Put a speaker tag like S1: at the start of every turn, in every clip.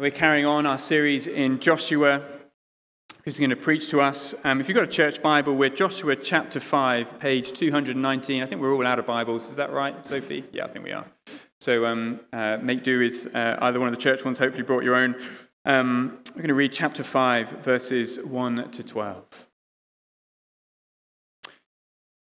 S1: We're carrying on our series in Joshua. Who's going to preach to us? Um, if you've got a church Bible, we're Joshua chapter 5, page 219. I think we're all out of Bibles. Is that right, Sophie? Yeah, I think we are. So um, uh, make do with uh, either one of the church ones. Hopefully, brought your own. Um, we're going to read chapter 5, verses 1 to 12.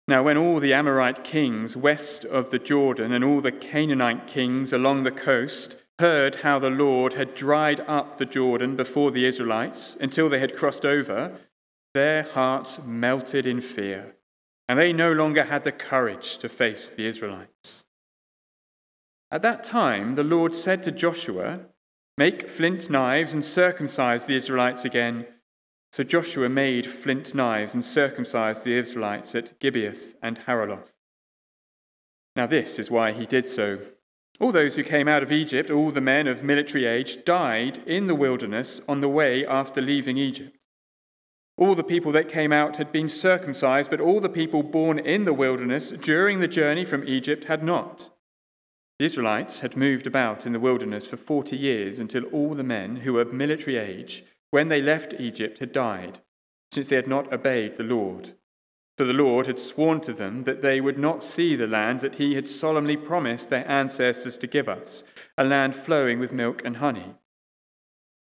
S1: Now, when all the Amorite kings west of the Jordan and all the Canaanite kings along the coast heard how the Lord had dried up the Jordan before the Israelites until they had crossed over, their hearts melted in fear, and they no longer had the courage to face the Israelites. At that time, the Lord said to Joshua, Make flint knives and circumcise the Israelites again. So Joshua made flint knives and circumcised the Israelites at Gibeath and Haaraloth. Now, this is why he did so. All those who came out of Egypt, all the men of military age, died in the wilderness on the way after leaving Egypt. All the people that came out had been circumcised, but all the people born in the wilderness during the journey from Egypt had not. The Israelites had moved about in the wilderness for forty years until all the men who were of military age when they left Egypt had died, since they had not obeyed the Lord. For the Lord had sworn to them that they would not see the land that he had solemnly promised their ancestors to give us, a land flowing with milk and honey.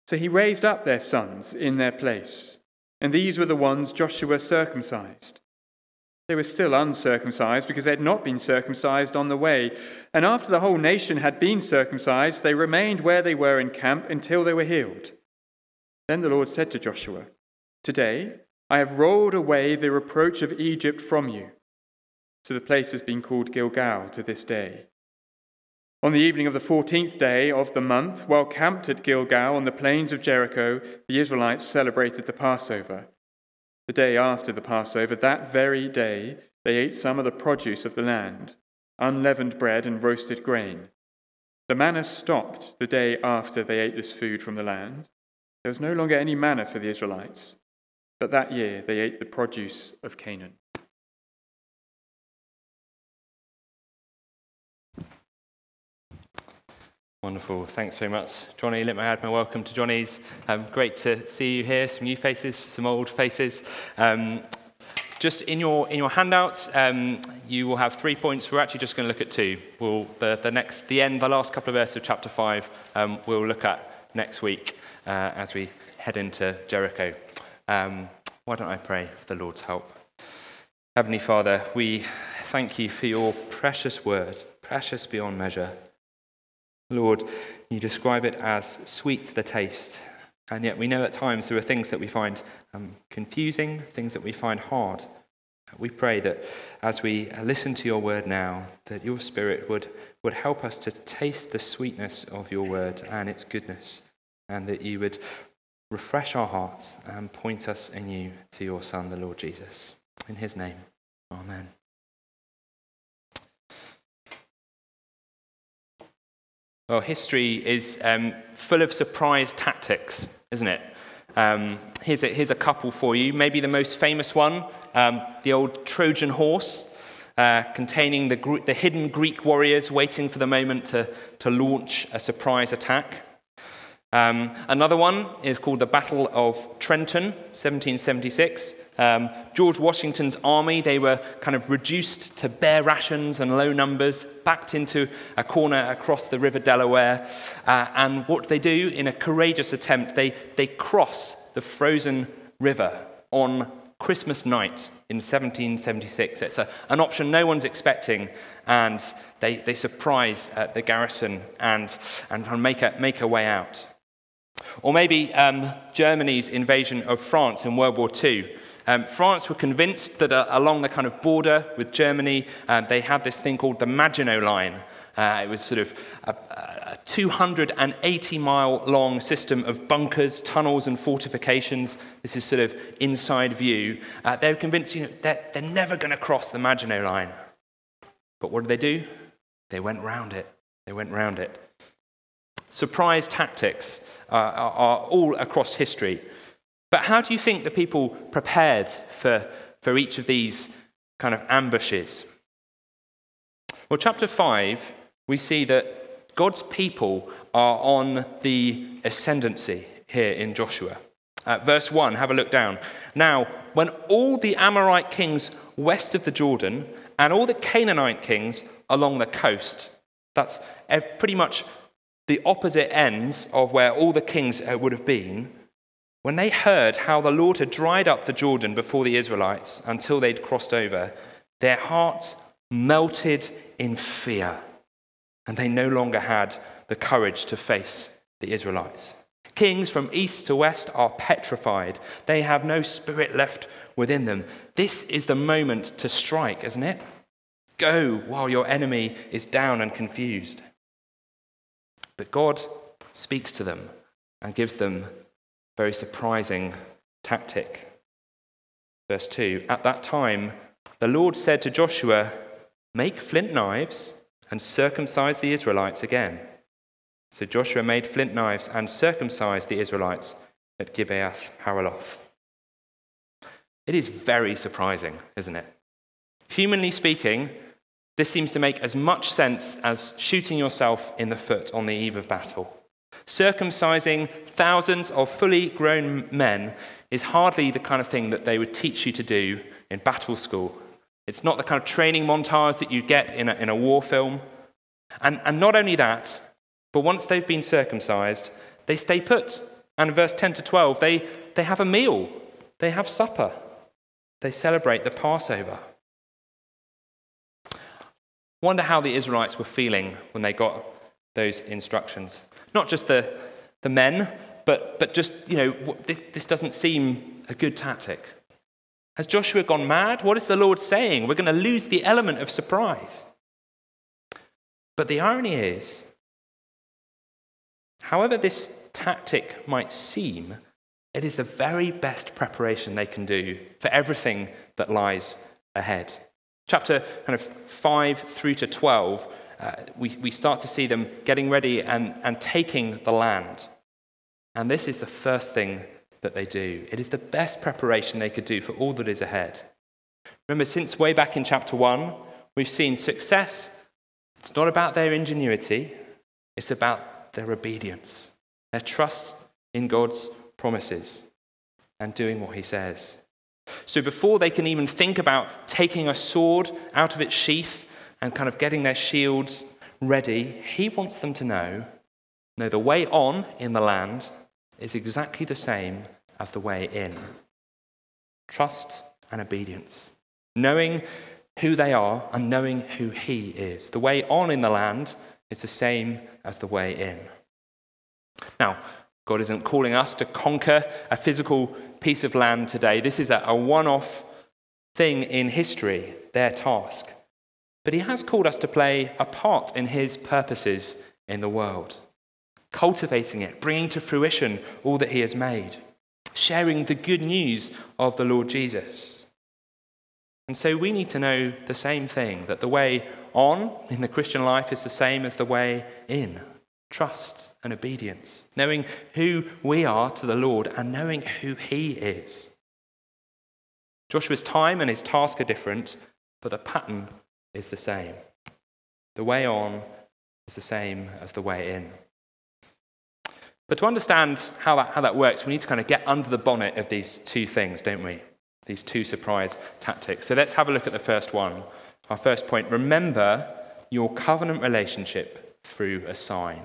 S1: So he raised up their sons in their place, and these were the ones Joshua circumcised. They were still uncircumcised because they had not been circumcised on the way. And after the whole nation had been circumcised, they remained where they were in camp until they were healed. Then the Lord said to Joshua, Today I have rolled away the reproach of Egypt from you. So the place has been called Gilgal to this day. On the evening of the fourteenth day of the month, while camped at Gilgal on the plains of Jericho, the Israelites celebrated the Passover. The day after the Passover, that very day, they ate some of the produce of the land, unleavened bread and roasted grain. The manna stopped the day after they ate this food from the land. There was no longer any manna for the Israelites, but that year they ate the produce of Canaan.
S2: Wonderful. Thanks very much, Johnny. Let me add my welcome to Johnny's. Um, great to see you here. Some new faces, some old faces. Um, just in your, in your handouts, um, you will have three points. We're actually just going to look at two. We'll, the, the, next, the end, the last couple of verses of chapter 5, um, we'll look at next week uh, as we head into Jericho. Um, why don't I pray for the Lord's help? Heavenly Father, we thank you for your precious word, precious beyond measure. Lord, you describe it as sweet to the taste, and yet we know at times there are things that we find um, confusing, things that we find hard. We pray that as we listen to your word now, that your spirit would, would help us to taste the sweetness of your word and its goodness, and that you would refresh our hearts and point us anew to your Son, the Lord Jesus. In his name, amen. Well, history is um, full of surprise tactics, isn't it? Um, here's, a, here's a couple for you. Maybe the most famous one um, the old Trojan horse, uh, containing the, the hidden Greek warriors waiting for the moment to, to launch a surprise attack. Um, another one is called the Battle of Trenton, 1776. Um, George Washington's army, they were kind of reduced to bare rations and low numbers, backed into a corner across the River Delaware. Uh, and what they do in a courageous attempt, they, they cross the frozen river on Christmas night in 1776. It's a, an option no one's expecting, and they, they surprise uh, the garrison and, and make, a, make a way out. Or maybe um, Germany's invasion of France in World War II. Um, France were convinced that uh, along the kind of border with Germany, um, they had this thing called the Maginot Line. Uh, it was sort of a, a 280 mile long system of bunkers, tunnels, and fortifications. This is sort of inside view. Uh, they were convinced you know, they're, they're never going to cross the Maginot Line. But what did they do? They went round it. They went round it. Surprise tactics uh, are, all across history. But how do you think the people prepared for, for each of these kind of ambushes? Well, chapter 5, we see that God's people are on the ascendancy here in Joshua. Uh, verse 1, have a look down. Now, when all the Amorite kings west of the Jordan and all the Canaanite kings along the coast, that's pretty much the opposite ends of where all the kings uh, would have been, when they heard how the Lord had dried up the Jordan before the Israelites until they'd crossed over, their hearts melted in fear, and they no longer had the courage to face the Israelites. Kings from east to west are petrified. They have no spirit left within them. This is the moment to strike, isn't it? Go while your enemy is down and confused. But God speaks to them and gives them a very surprising tactic. Verse 2 At that time, the Lord said to Joshua, Make flint knives and circumcise the Israelites again. So Joshua made flint knives and circumcised the Israelites at Gibeath Haaraloth. It is very surprising, isn't it? Humanly speaking, this seems to make as much sense as shooting yourself in the foot on the eve of battle. Circumcising thousands of fully grown men is hardly the kind of thing that they would teach you to do in battle school. It's not the kind of training montage that you get in a, in a war film. And, and not only that, but once they've been circumcised, they stay put. And in verse 10 to 12, they, they have a meal, they have supper, they celebrate the Passover. Wonder how the Israelites were feeling when they got those instructions. Not just the, the men, but, but just, you know, this, this doesn't seem a good tactic. Has Joshua gone mad? What is the Lord saying? We're going to lose the element of surprise. But the irony is, However, this tactic might seem, it is the very best preparation they can do for everything that lies ahead. Chapter kind of 5 through to 12, uh, we, we start to see them getting ready and, and taking the land. And this is the first thing that they do. It is the best preparation they could do for all that is ahead. Remember, since way back in chapter 1, we've seen success. It's not about their ingenuity, it's about their obedience, their trust in God's promises, and doing what he says. So before they can even think about taking a sword out of its sheath and kind of getting their shields ready, he wants them to know no, the way on in the land is exactly the same as the way in. Trust and obedience. Knowing who they are and knowing who he is. The way on in the land is the same as the way in. Now, God isn't calling us to conquer a physical piece of land today. This is a, one off thing in history, their task. But He has called us to play a part in His purposes in the world, cultivating it, bringing to fruition all that He has made, sharing the good news of the Lord Jesus. And so we need to know the same thing that the way on in the Christian life is the same as the way in trust and obedience, knowing who we are to the Lord and knowing who He is. Joshua's time and his task are different, but the pattern is the same. The way on is the same as the way in. But to understand how that, how that works, we need to kind of get under the bonnet of these two things, don't we? These two surprise tactics. So let's have a look at the first one. Our first point remember your covenant relationship through a sign.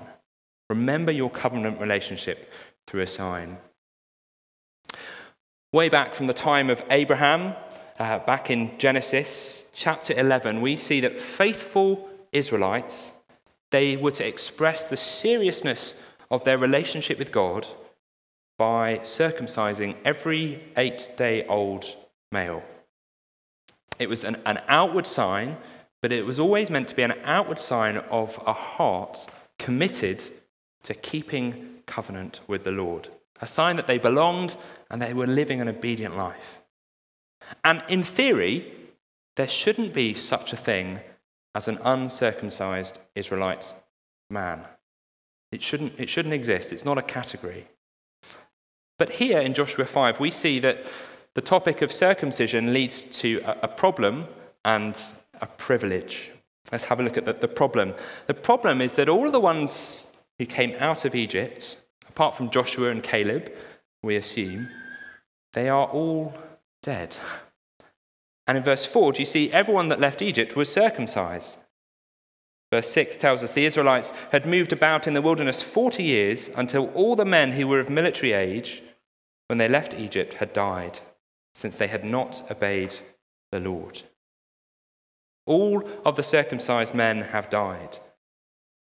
S2: Remember your covenant relationship through a sign. Way back from the time of Abraham, uh, back in Genesis chapter 11, we see that faithful Israelites, they were to express the seriousness of their relationship with God by circumcising every eight day old male. It was an, an outward sign, but it was always meant to be an outward sign of a heart committed to keeping covenant with the Lord, a sign that they belonged and they were living an obedient life. And in theory, there shouldn't be such a thing as an uncircumcised Israelite man. It shouldn't, it shouldn't exist, it's not a category. But here in Joshua 5, we see that the topic of circumcision leads to a, problem and a privilege. Let's have a look at the problem. The problem is that all of the ones who came out of Egypt, apart from Joshua and Caleb, we assume, they are all dead. And in verse 4, do you see everyone that left Egypt was circumcised? Verse 6 tells us the Israelites had moved about in the wilderness 40 years until all the men who were of military age when they left Egypt had died, since they had not obeyed the Lord. All of the circumcised men have died.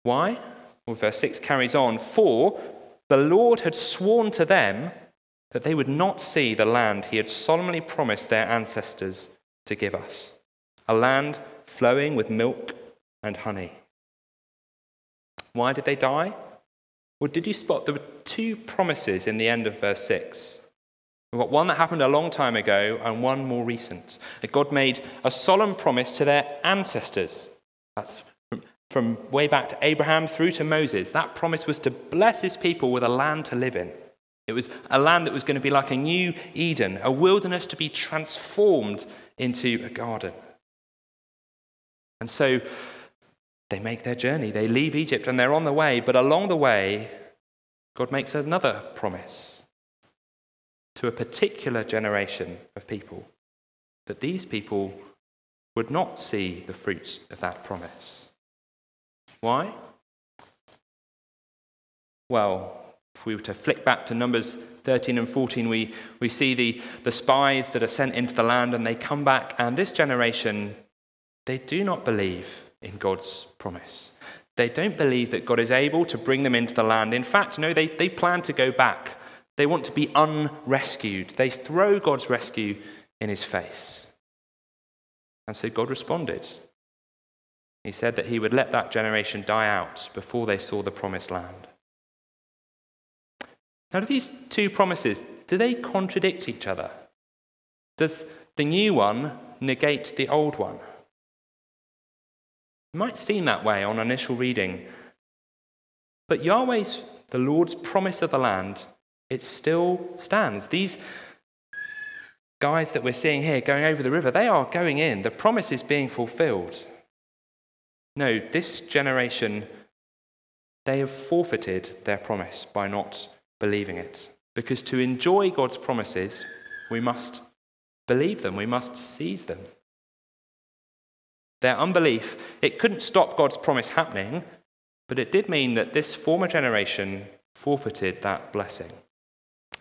S2: Why? Well, verse 6 carries on For the Lord had sworn to them that they would not see the land he had solemnly promised their ancestors to give us a land flowing with milk and honey. Why did they die? Well, did you spot there were two promises in the end of verse 6? We've got one that happened a long time ago and one more recent. God made a solemn promise to their ancestors. That's from, way back to Abraham through to Moses. That promise was to bless his people with a land to live in. It was a land that was going to be like a new Eden, a wilderness to be transformed into a garden. And so they make their journey. They leave Egypt and they're on the way. But along the way, God makes another promise to a particular generation of people that these people would not see the fruits of that promise. Why? Well, if we were to flick back to Numbers 13 and 14, we, we see the, the spies that are sent into the land and they come back, and this generation, they do not believe in God's promise. They don't believe that God is able to bring them into the land. In fact, no, they, they plan to go back. They want to be unrescued. They throw God's rescue in his face. And so God responded. He said that he would let that generation die out before they saw the promised land. Now, do these two promises, do they contradict each other? Does the new one negate the old one? It might seem that way on initial reading. But Yahweh's, the Lord's promise of the land, it still stands. These guys that we're seeing here going over the river, they are going in. The promise is being fulfilled. No, this generation, they have forfeited their promise by not believing it. Because to enjoy God's promises, we must believe them, we must seize them. Their unbelief, it couldn't stop God's promise happening, but it did mean that this former generation forfeited that blessing.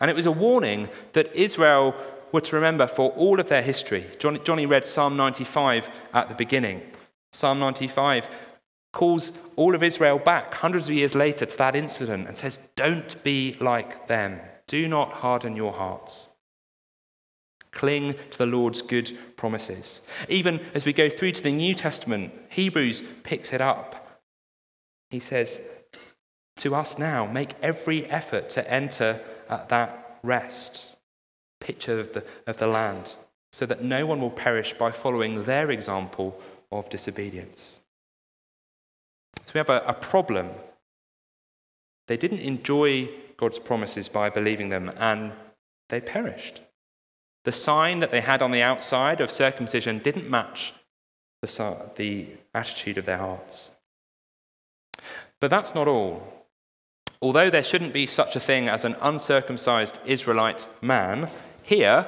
S2: And it was a warning that Israel were to remember for all of their history. Johnny, read Psalm 95 at the beginning. Psalm 95 calls all of Israel back hundreds of years later to that incident and says, Don't be like them. Do not harden your hearts. Cling to the Lord's good promises. Even as we go through to the New Testament, Hebrews picks it up. He says, To us now, make every effort to enter at that rest. Picture of the, of the land, so that no one will perish by following their example of disobedience. So we have a, a problem. They didn't enjoy God's promises by believing them, and they perished. The sign that they had on the outside of circumcision didn't match the, the attitude of their hearts. But that's not all. Although there shouldn't be such a thing as an uncircumcised Israelite man, here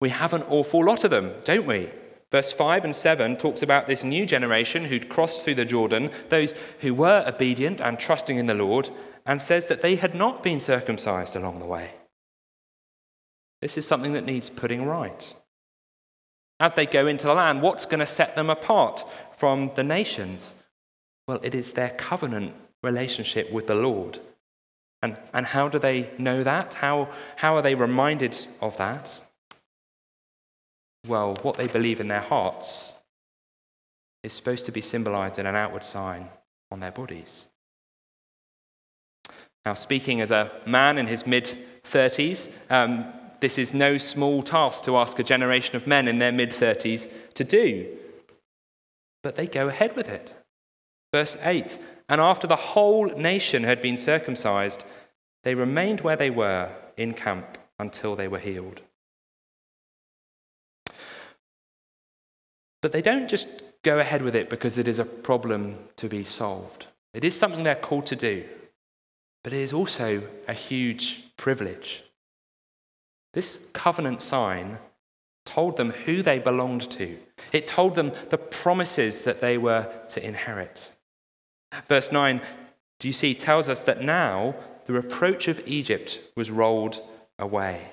S2: we have an awful lot of them, don't we? Verse 5 and 7 talks about this new generation who'd crossed through the Jordan, those who were obedient and trusting in the Lord, and says that they had not been circumcised along the way. This is something that needs putting right. As they go into the land, what's going to set them apart from the nations? Well, it is their covenant relationship with the Lord. And, and how do they know that? How, how are they reminded of that? Well, what they believe in their hearts is supposed to be symbolized in an outward sign on their bodies. Now, speaking as a man in his mid 30s, um, this is no small task to ask a generation of men in their mid 30s to do. But they go ahead with it. Verse 8 And after the whole nation had been circumcised, they remained where they were in camp until they were healed. But they don't just go ahead with it because it is a problem to be solved. It is something they're called to do. but it is also a huge privilege. This covenant sign told them who they belonged to, it told them the promises that they were to inherit. Verse 9, do you see, tells us that now the reproach of Egypt was rolled away.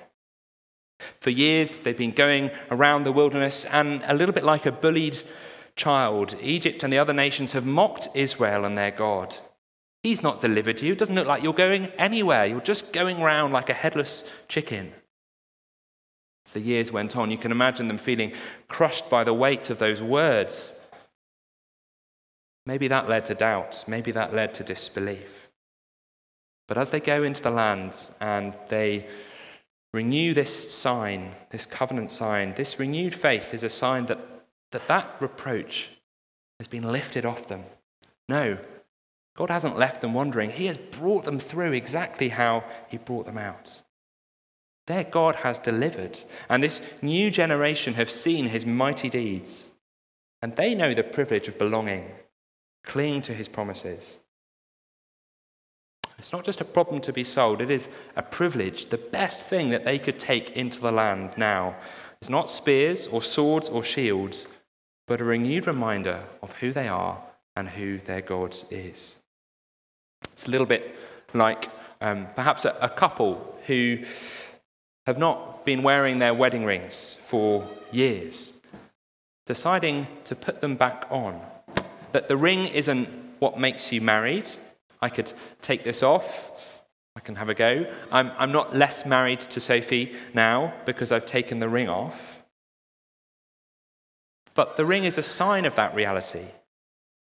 S2: For years, they've been going around the wilderness, and a little bit like a bullied child, Egypt and the other nations have mocked Israel and their God. He's not delivered you. It doesn't look like you're going anywhere. You're just going around like a headless chicken. As the years went on, you can imagine them feeling crushed by the weight of those words. Maybe that led to doubt. Maybe that led to disbelief. But as they go into the land and they renew this sign, this covenant sign, this renewed faith is a sign that that, that reproach has been lifted off them. No, God hasn't left them wandering. He has brought them through exactly how He brought them out. Their God has delivered, and this new generation have seen His mighty deeds, and they know the privilege of belonging, clinging to His promises. It's not just a problem to be solved, it is a privilege, the best thing that they could take into the land now. It's not spears or swords or shields, but a renewed reminder of who they are and who their God is. It's a little bit like um, perhaps a, a couple who have not been wearing their wedding rings for years, deciding to put them back on. That the ring isn't what makes you married. I could take this off. I can have a go. I'm, I'm not less married to Sophie now because I've taken the ring off. But the ring is a sign of that reality.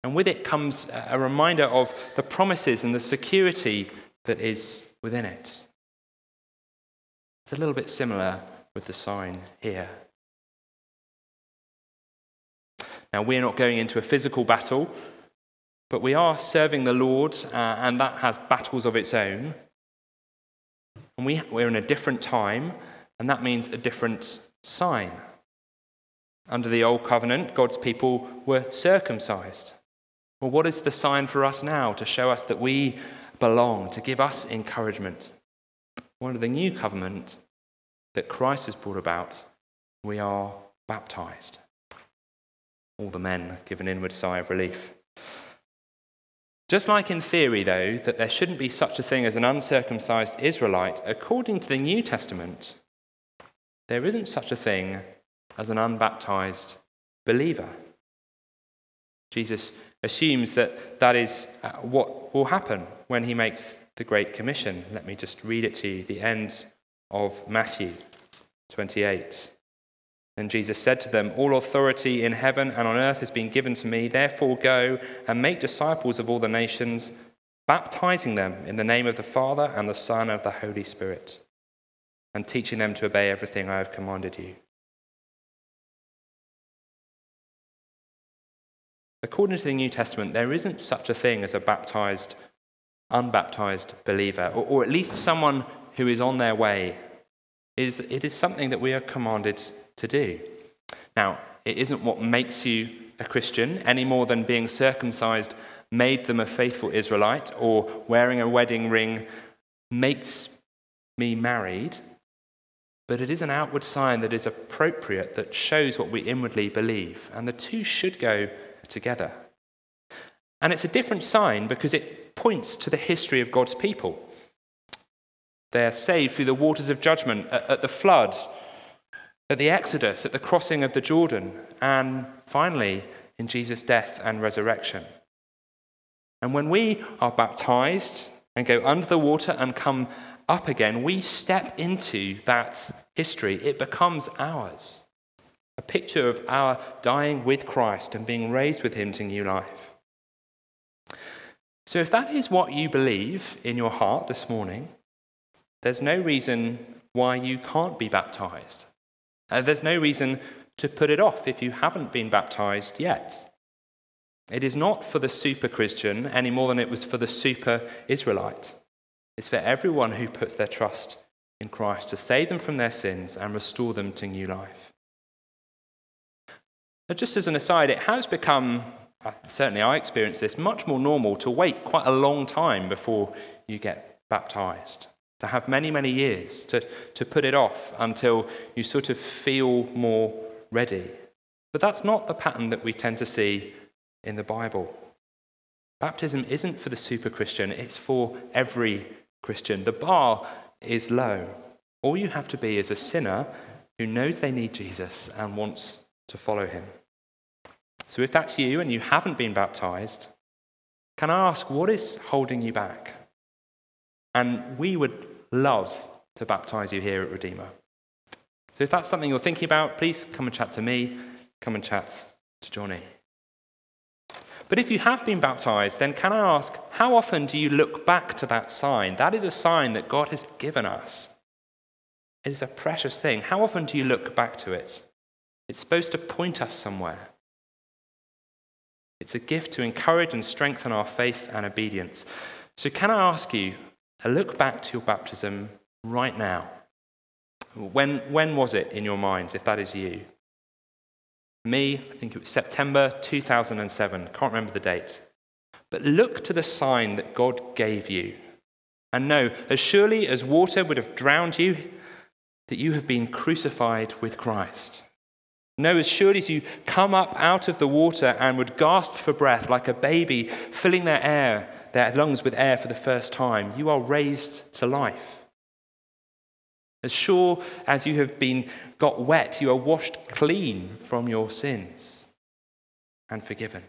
S2: And with it comes a reminder of the promises and the security that is within it. It's a little bit similar with the sign here. Now, we're not going into a physical battle, but we are serving the Lord, uh, and that has battles of its own. And we, we're in a different time, and that means a different sign. Under the Old Covenant, God's people were circumcised. Well, what is the sign for us now to show us that we belong, to give us encouragement? Of the new covenant that Christ has brought about, we are baptized. All the men give an inward sigh of relief. Just like in theory, though, that there shouldn't be such a thing as an uncircumcised Israelite, according to the New Testament, there isn't such a thing as an unbaptized believer. Jesus assumes that that is uh, what will happen when he makes the Great Commission. Let me just read it to you, the end of Matthew 28. Then Jesus said to them, All authority in heaven and on earth has been given to me. Therefore, go and make disciples of all the nations, baptizing them in the name of the Father and the Son and of the Holy Spirit, and teaching them to obey everything I have commanded you. According to the New Testament, there isn't such a thing as a baptized, unbaptized believer, or, or at least someone who is on their way. It is, it is something that we are commanded to do. Now, it isn't what makes you a Christian any more than being circumcised made them a faithful Israelite or wearing a wedding ring makes me married. But it is an outward sign that is appropriate that shows what we inwardly believe. And the two should go together. And it's a different sign because it points to the history of God's people. They are saved through the waters of judgment, at, at the flood, at the Exodus, at the crossing of the Jordan, and finally in Jesus' death and resurrection. And when we are baptized and go under the water and come up again, we step into that history. It becomes ours a picture of our dying with Christ and being raised with him to new life. So, if that is what you believe in your heart this morning, there's no reason why you can't be baptized. Uh, there's no reason to put it off if you haven't been baptized yet. It is not for the super Christian any more than it was for the super Israelite. It's for everyone who puts their trust in Christ to save them from their sins and restore them to new life. Now, just as an aside, it has become, uh, certainly I experienced this, much more normal to wait quite a long time before you get baptized, to have many, many years, to, to put it off until you sort of feel more ready. But that's not the pattern that we tend to see in the Bible. Baptism isn't for the super Christian, it's for every Christian. The bar is low. All you have to be is a sinner who knows they need Jesus and wants to follow him. So if that's you and you haven't been baptized, can I ask what is holding you back? And we would love to baptize you here at Redeemer. So if that's something you're thinking about, please come and chat to me, come and chat to Johnny. But if you have been baptized, then can I ask, how often do you look back to that sign? That is a sign that God has given us. It is a precious thing. How often do you look back to it? It's supposed to point us somewhere. It's a gift to encourage and strengthen our faith and obedience. So, can I ask you look back to your baptism right now? When, when was it in your minds, if that is you? Me, I think it was September 2007. Can't remember the date. But look to the sign that God gave you. And know, as surely as water would have drowned you, that you have been crucified with Christ. Know, as surely as you come up out of the water and would gasp for breath like a baby filling their air, their lungs with air for the first time, you are raised to life. As sure as you have been got wet, you are washed clean from your sins and forgiven.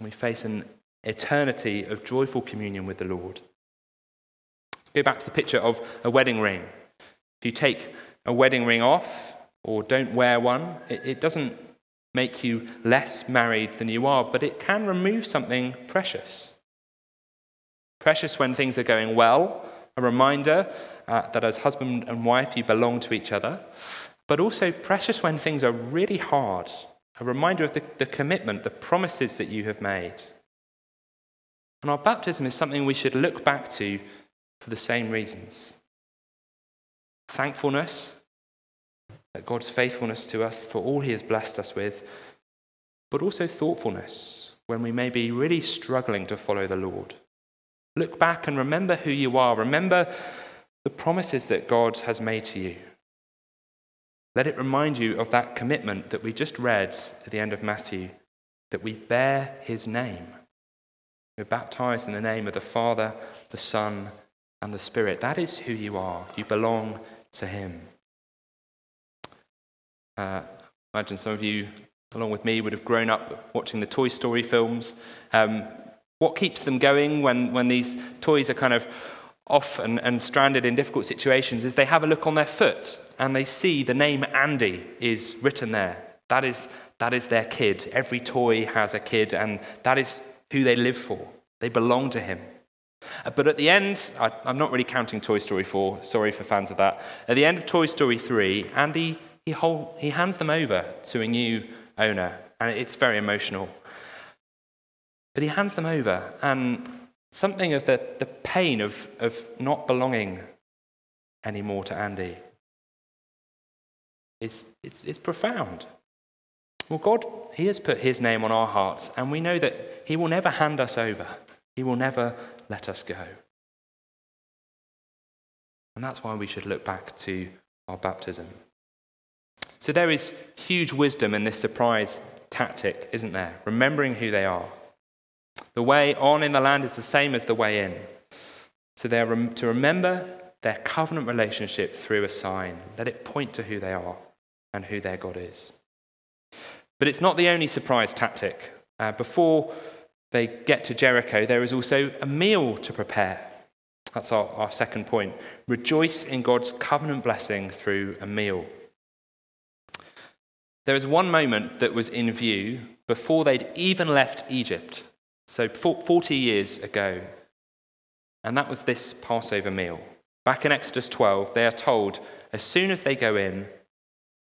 S2: We face an eternity of joyful communion with the Lord. Let's go back to the picture of a wedding ring. If you take a wedding ring off or don't wear one, it, it doesn't make you less married than you are, but it can remove something precious. Precious when things are going well a reminder uh, that as husband and wife you belong to each other, but also precious when things are really hard, a reminder of the, the commitment, the promises that you have made. And our baptism is something we should look back to for the same reasons thankfulness God's faithfulness to us for all He has blessed us with, but also thoughtfulness when we may be really struggling to follow the Lord. Look back and remember who you are. Remember the promises that God has made to you. Let it remind you of that commitment that we just read at the end of Matthew that we bear his name. We're baptized in the name of the Father, the Son, and the Spirit. That is who you are. You belong to him. Uh, imagine some of you, along with me, would have grown up watching the Toy Story films. Um, what keeps them going when, when these toys are kind of off and, and stranded in difficult situations is they have a look on their foot and they see the name Andy is written there. That is, that is their kid. Every toy has a kid, and that is who they live for. They belong to him. Uh, but at the end, I, am not really counting Toy Story 4, sorry for fans of that. At the end of Toy Story 3, Andy, he, hold, he hands them over to a new owner, and it's very emotional. But he hands them over, and something of the, the pain of, of not belonging anymore to Andy is it's, it's profound. Well, God, He has put His name on our hearts, and we know that He will never hand us over, He will never let us go. And that's why we should look back to our baptism. So there is huge wisdom in this surprise tactic, isn't there? Remembering who they are. The way on in the land is the same as the way in. So they're to remember their covenant relationship through a sign. Let it point to who they are and who their God is. But it's not the only surprise tactic. Uh, before they get to Jericho, there is also a meal to prepare. That's our, our second point. Rejoice in God's covenant blessing through a meal. There is one moment that was in view before they'd even left Egypt. So 40 years ago. And that was this Passover meal. Back in Exodus 12, they are told as soon as they go in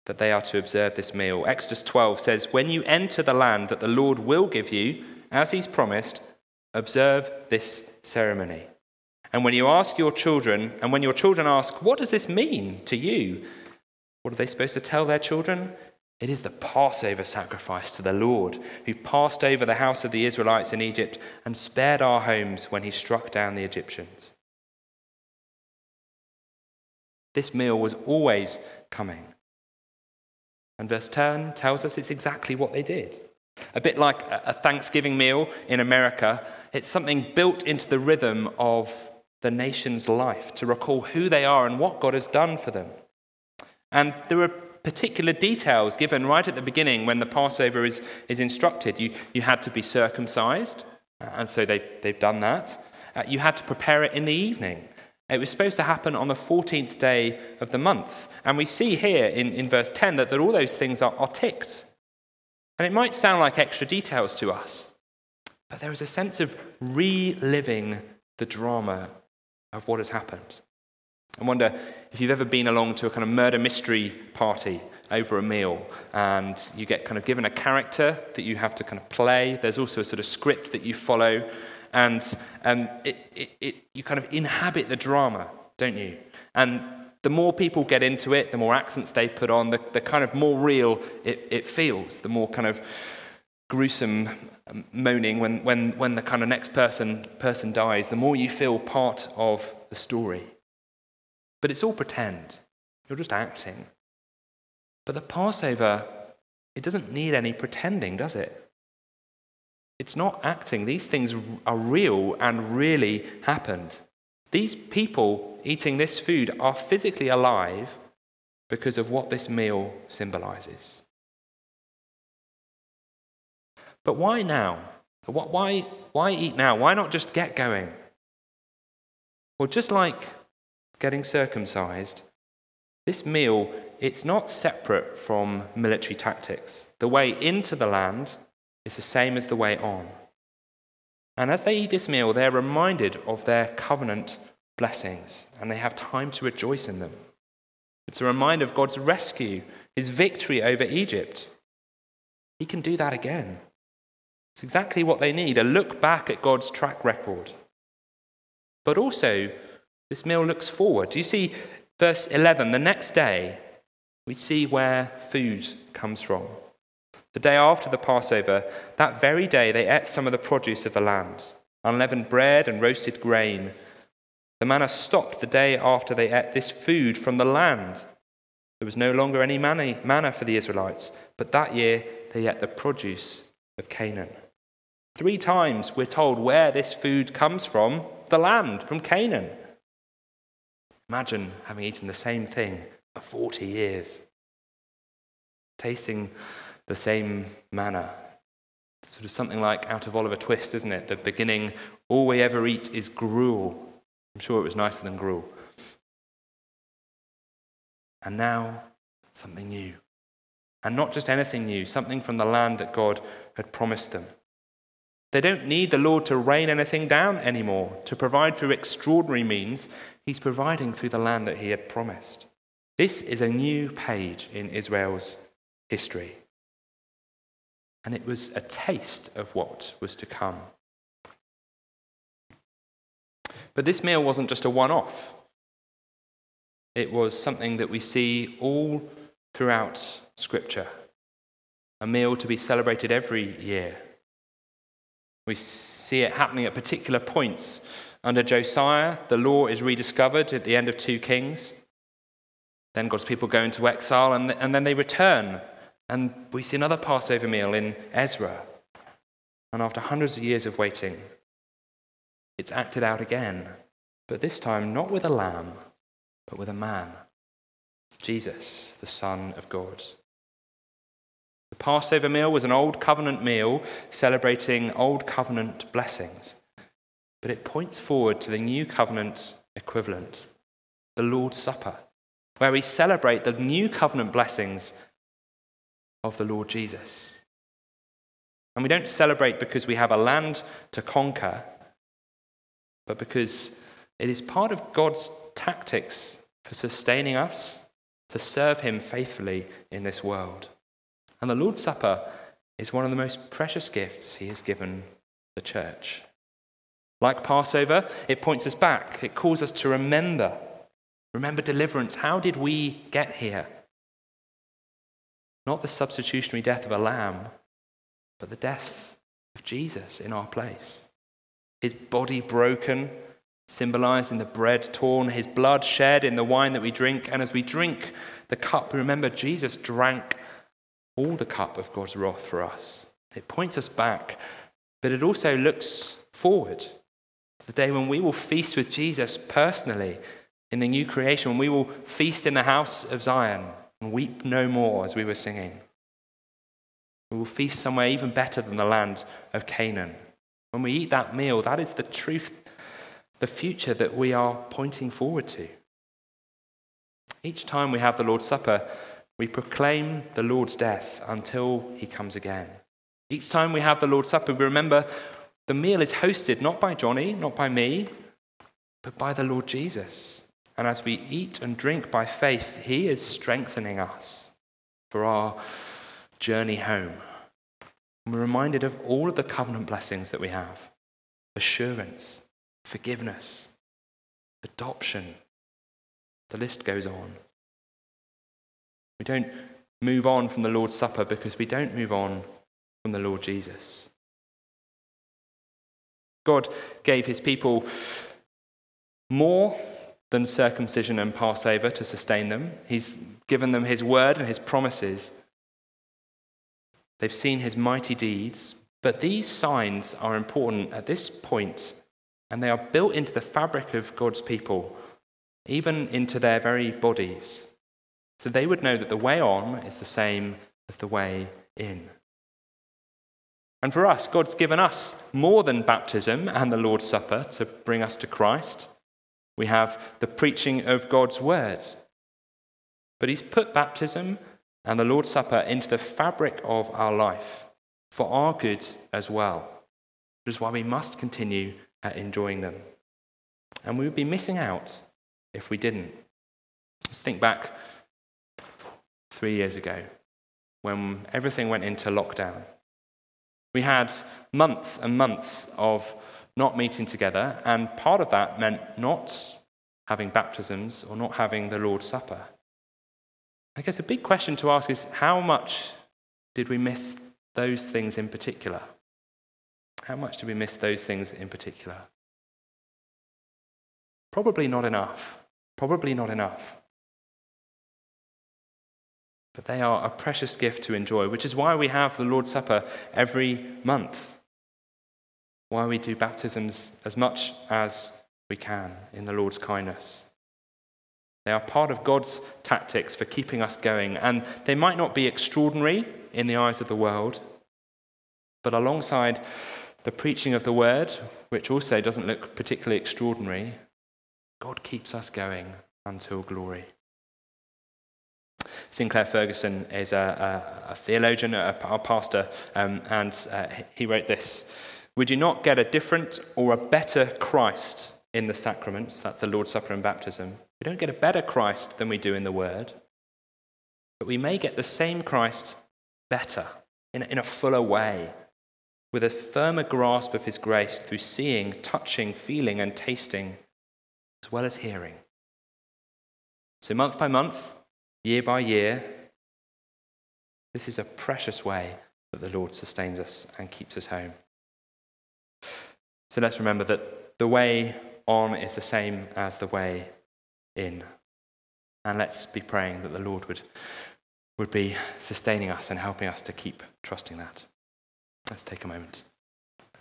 S2: that they are to observe this meal. Exodus 12 says, When you enter the land that the Lord will give you, as he's promised, observe this ceremony. And when you ask your children, and when your children ask, What does this mean to you? What are they supposed to tell their children? It is the Passover sacrifice to the Lord, who passed over the house of the Israelites in Egypt and spared our homes when he struck down the Egyptians. This meal was always coming. And verse 10 tells us it's exactly what they did. A bit like a Thanksgiving meal in America, it's something built into the rhythm of the nation's life to recall who they are and what God has done for them. And there are particular details given right at the beginning when the Passover is, is instructed. You, you had to be circumcised, and so they, they've done that. Uh, you had to prepare it in the evening. It was supposed to happen on the 14th day of the month. And we see here in, in verse 10 that, that all those things are, are ticked. And it might sound like extra details to us, but there is a sense of reliving the drama of what has happened. I wonder if you've ever been along to a kind of murder mystery party over a meal and you get kind of given a character that you have to kind of play. There's also a sort of script that you follow, and um, it, it, it, you kind of inhabit the drama, don't you? And the more people get into it, the more accents they put on, the, the kind of more real it, it feels, the more kind of gruesome moaning when, when, when the kind of next person, person dies, the more you feel part of the story. But it's all pretend. You're just acting. But the Passover, it doesn't need any pretending, does it? It's not acting. These things are real and really happened. These people eating this food are physically alive because of what this meal symbolizes. But why now? Why, why eat now? Why not just get going? Well, just like getting circumcised, this meal, it's not separate from military tactics. The way into the land is the same as the way on. And as they eat this meal, they're reminded of their covenant blessings, and they have time to rejoice in them. It's a reminder of God's rescue, his victory over Egypt. He can do that again. It's exactly what they need a look back at God's track record. But also, this meal looks forward. Do you see verse 11? The next day, we see where food comes from. The day after the Passover, that very day, they ate some of the produce of the land unleavened bread and roasted grain. The manna stopped the day after they ate this food from the land. There was no longer any manna for the Israelites, but that year they ate the produce of Canaan. Three times we're told where this food comes from the land, from Canaan. Imagine having eaten the same thing for 40 years, tasting the same manna. Sort of something like out of Oliver Twist, isn't it? The beginning, all we ever eat is gruel. I'm sure it was nicer than gruel. And now, something new. And not just anything new, something from the land that God had promised them. They don't need the Lord to rain anything down anymore, to provide through extraordinary means. He's providing through the land that He had promised. This is a new page in Israel's history. And it was a taste of what was to come. But this meal wasn't just a one off, it was something that we see all throughout Scripture. A meal to be celebrated every year. We see it happening at particular points. Under Josiah, the law is rediscovered at the end of 2 Kings. Then God's people go into exile and, and then they return. And we see another Passover meal in Ezra. And after hundreds of years of waiting, it's acted out again. But this time, not with a lamb, but with a man Jesus, the Son of God. The Passover meal was an old covenant meal celebrating old covenant blessings, but it points forward to the new covenant equivalent, the Lord's Supper, where we celebrate the new covenant blessings of the Lord Jesus. And we don't celebrate because we have a land to conquer, but because it is part of God's tactics for sustaining us to serve Him faithfully in this world. And the Lord's Supper is one of the most precious gifts he has given the church. Like Passover, it points us back, it calls us to remember. Remember deliverance. How did we get here? not the substitutionary death of a lamb, but the death of Jesus in our place. His body broken, symbolized in the bread torn, his blood shed in the wine that we drink. And as we drink the cup, remember Jesus drank all the cup of God's wrath for us. It points us back, but it also looks forward the day when we will feast with Jesus personally in the new creation, when we will feast in the house of Zion and weep no more, as we were singing. We will feast somewhere even better than the land of Canaan. When we eat that meal, that is the truth, the future that we are pointing forward to. Each time we have the Lord's Supper, we proclaim the Lord's death until he comes again. Each time we have the Lord's Supper, we remember the meal is hosted not by Johnny, not by me, but by the Lord Jesus. And as we eat and drink by faith, he is strengthening us for our journey home. And we're reminded of all of the covenant blessings that we have assurance, forgiveness, adoption. The list goes on. We don't move on from the Lord's Supper because we don't move on from the Lord Jesus. God gave his people more than circumcision and Passover to sustain them. He's given them his word and his promises. They've seen his mighty deeds. But these signs are important at this point, and they are built into the fabric of God's people, even into their very bodies. So they would know that the way on is the same as the way in. And for us, God's given us more than baptism and the Lord's Supper to bring us to Christ. We have the preaching of God's word. But He's put baptism and the Lord's Supper into the fabric of our life for our good as well, which is why we must continue at enjoying them. And we would be missing out if we didn't. Let's think back three years ago when everything went into lockdown. We had months and months of not meeting together, and part of that meant not having baptisms or not having the Lord's Supper. I guess a big question to ask is how much did we miss those things in particular? How much did we miss those things in particular? Probably not enough. Probably not enough. But they are a precious gift to enjoy, which is why we have the Lord's Supper every month why we do baptisms as much as we can in the Lord's kindness. They are part of God's tactics for keeping us going, and they might not be extraordinary in the eyes of the world, but alongside the preaching of the word, which also doesn't look particularly extraordinary, God keeps us going until glory. Sinclair Ferguson is a, a, a theologian, a, a pastor, um, and uh, he wrote this we do not get a different or a better Christ in the sacraments, that's the Lord's Supper and baptism. We don't get a better Christ than we do in the Word, but we may get the same Christ better, in, in a fuller way, with a firmer grasp of His grace through seeing, touching, feeling, and tasting, as well as hearing. So, month by month, year by year, this is a precious way that the Lord sustains us and keeps us home. So let's remember that the way on is the same as the way in. And let's be praying that the Lord would, would be sustaining us and helping us to keep trusting that. Let's take a moment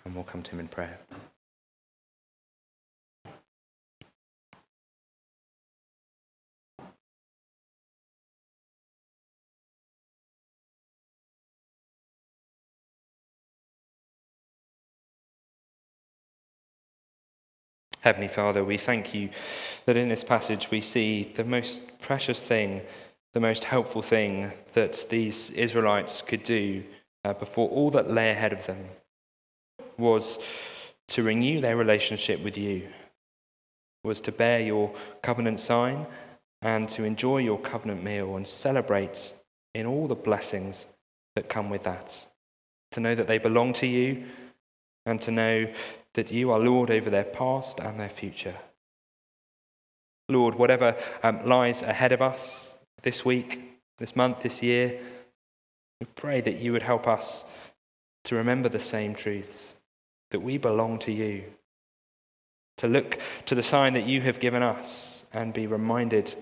S2: and we'll come to Him in prayer. Heavenly Father, we thank you that in this passage we see the most precious thing, the most helpful thing that these Israelites could do uh, before all that lay ahead of them was to renew their relationship with you, was to bear your covenant sign and to enjoy your covenant meal and celebrate in all the blessings that come with that. To know that they belong to you and to know that you are Lord over their past and their future. Lord, whatever um, lies ahead of us this week, this month, this year, We pray that you would help us to remember the same truths, that we belong to you, to look to the sign that you have given us and be reminded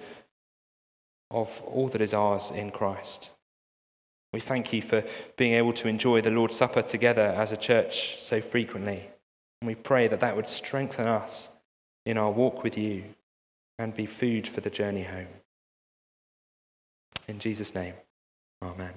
S2: of all that is ours in Christ. We thank you for being able to enjoy the Lord's Supper together as a church so frequently. And we pray that that would strengthen us in our walk with you and be food for the journey home. In Jesus' name, amen.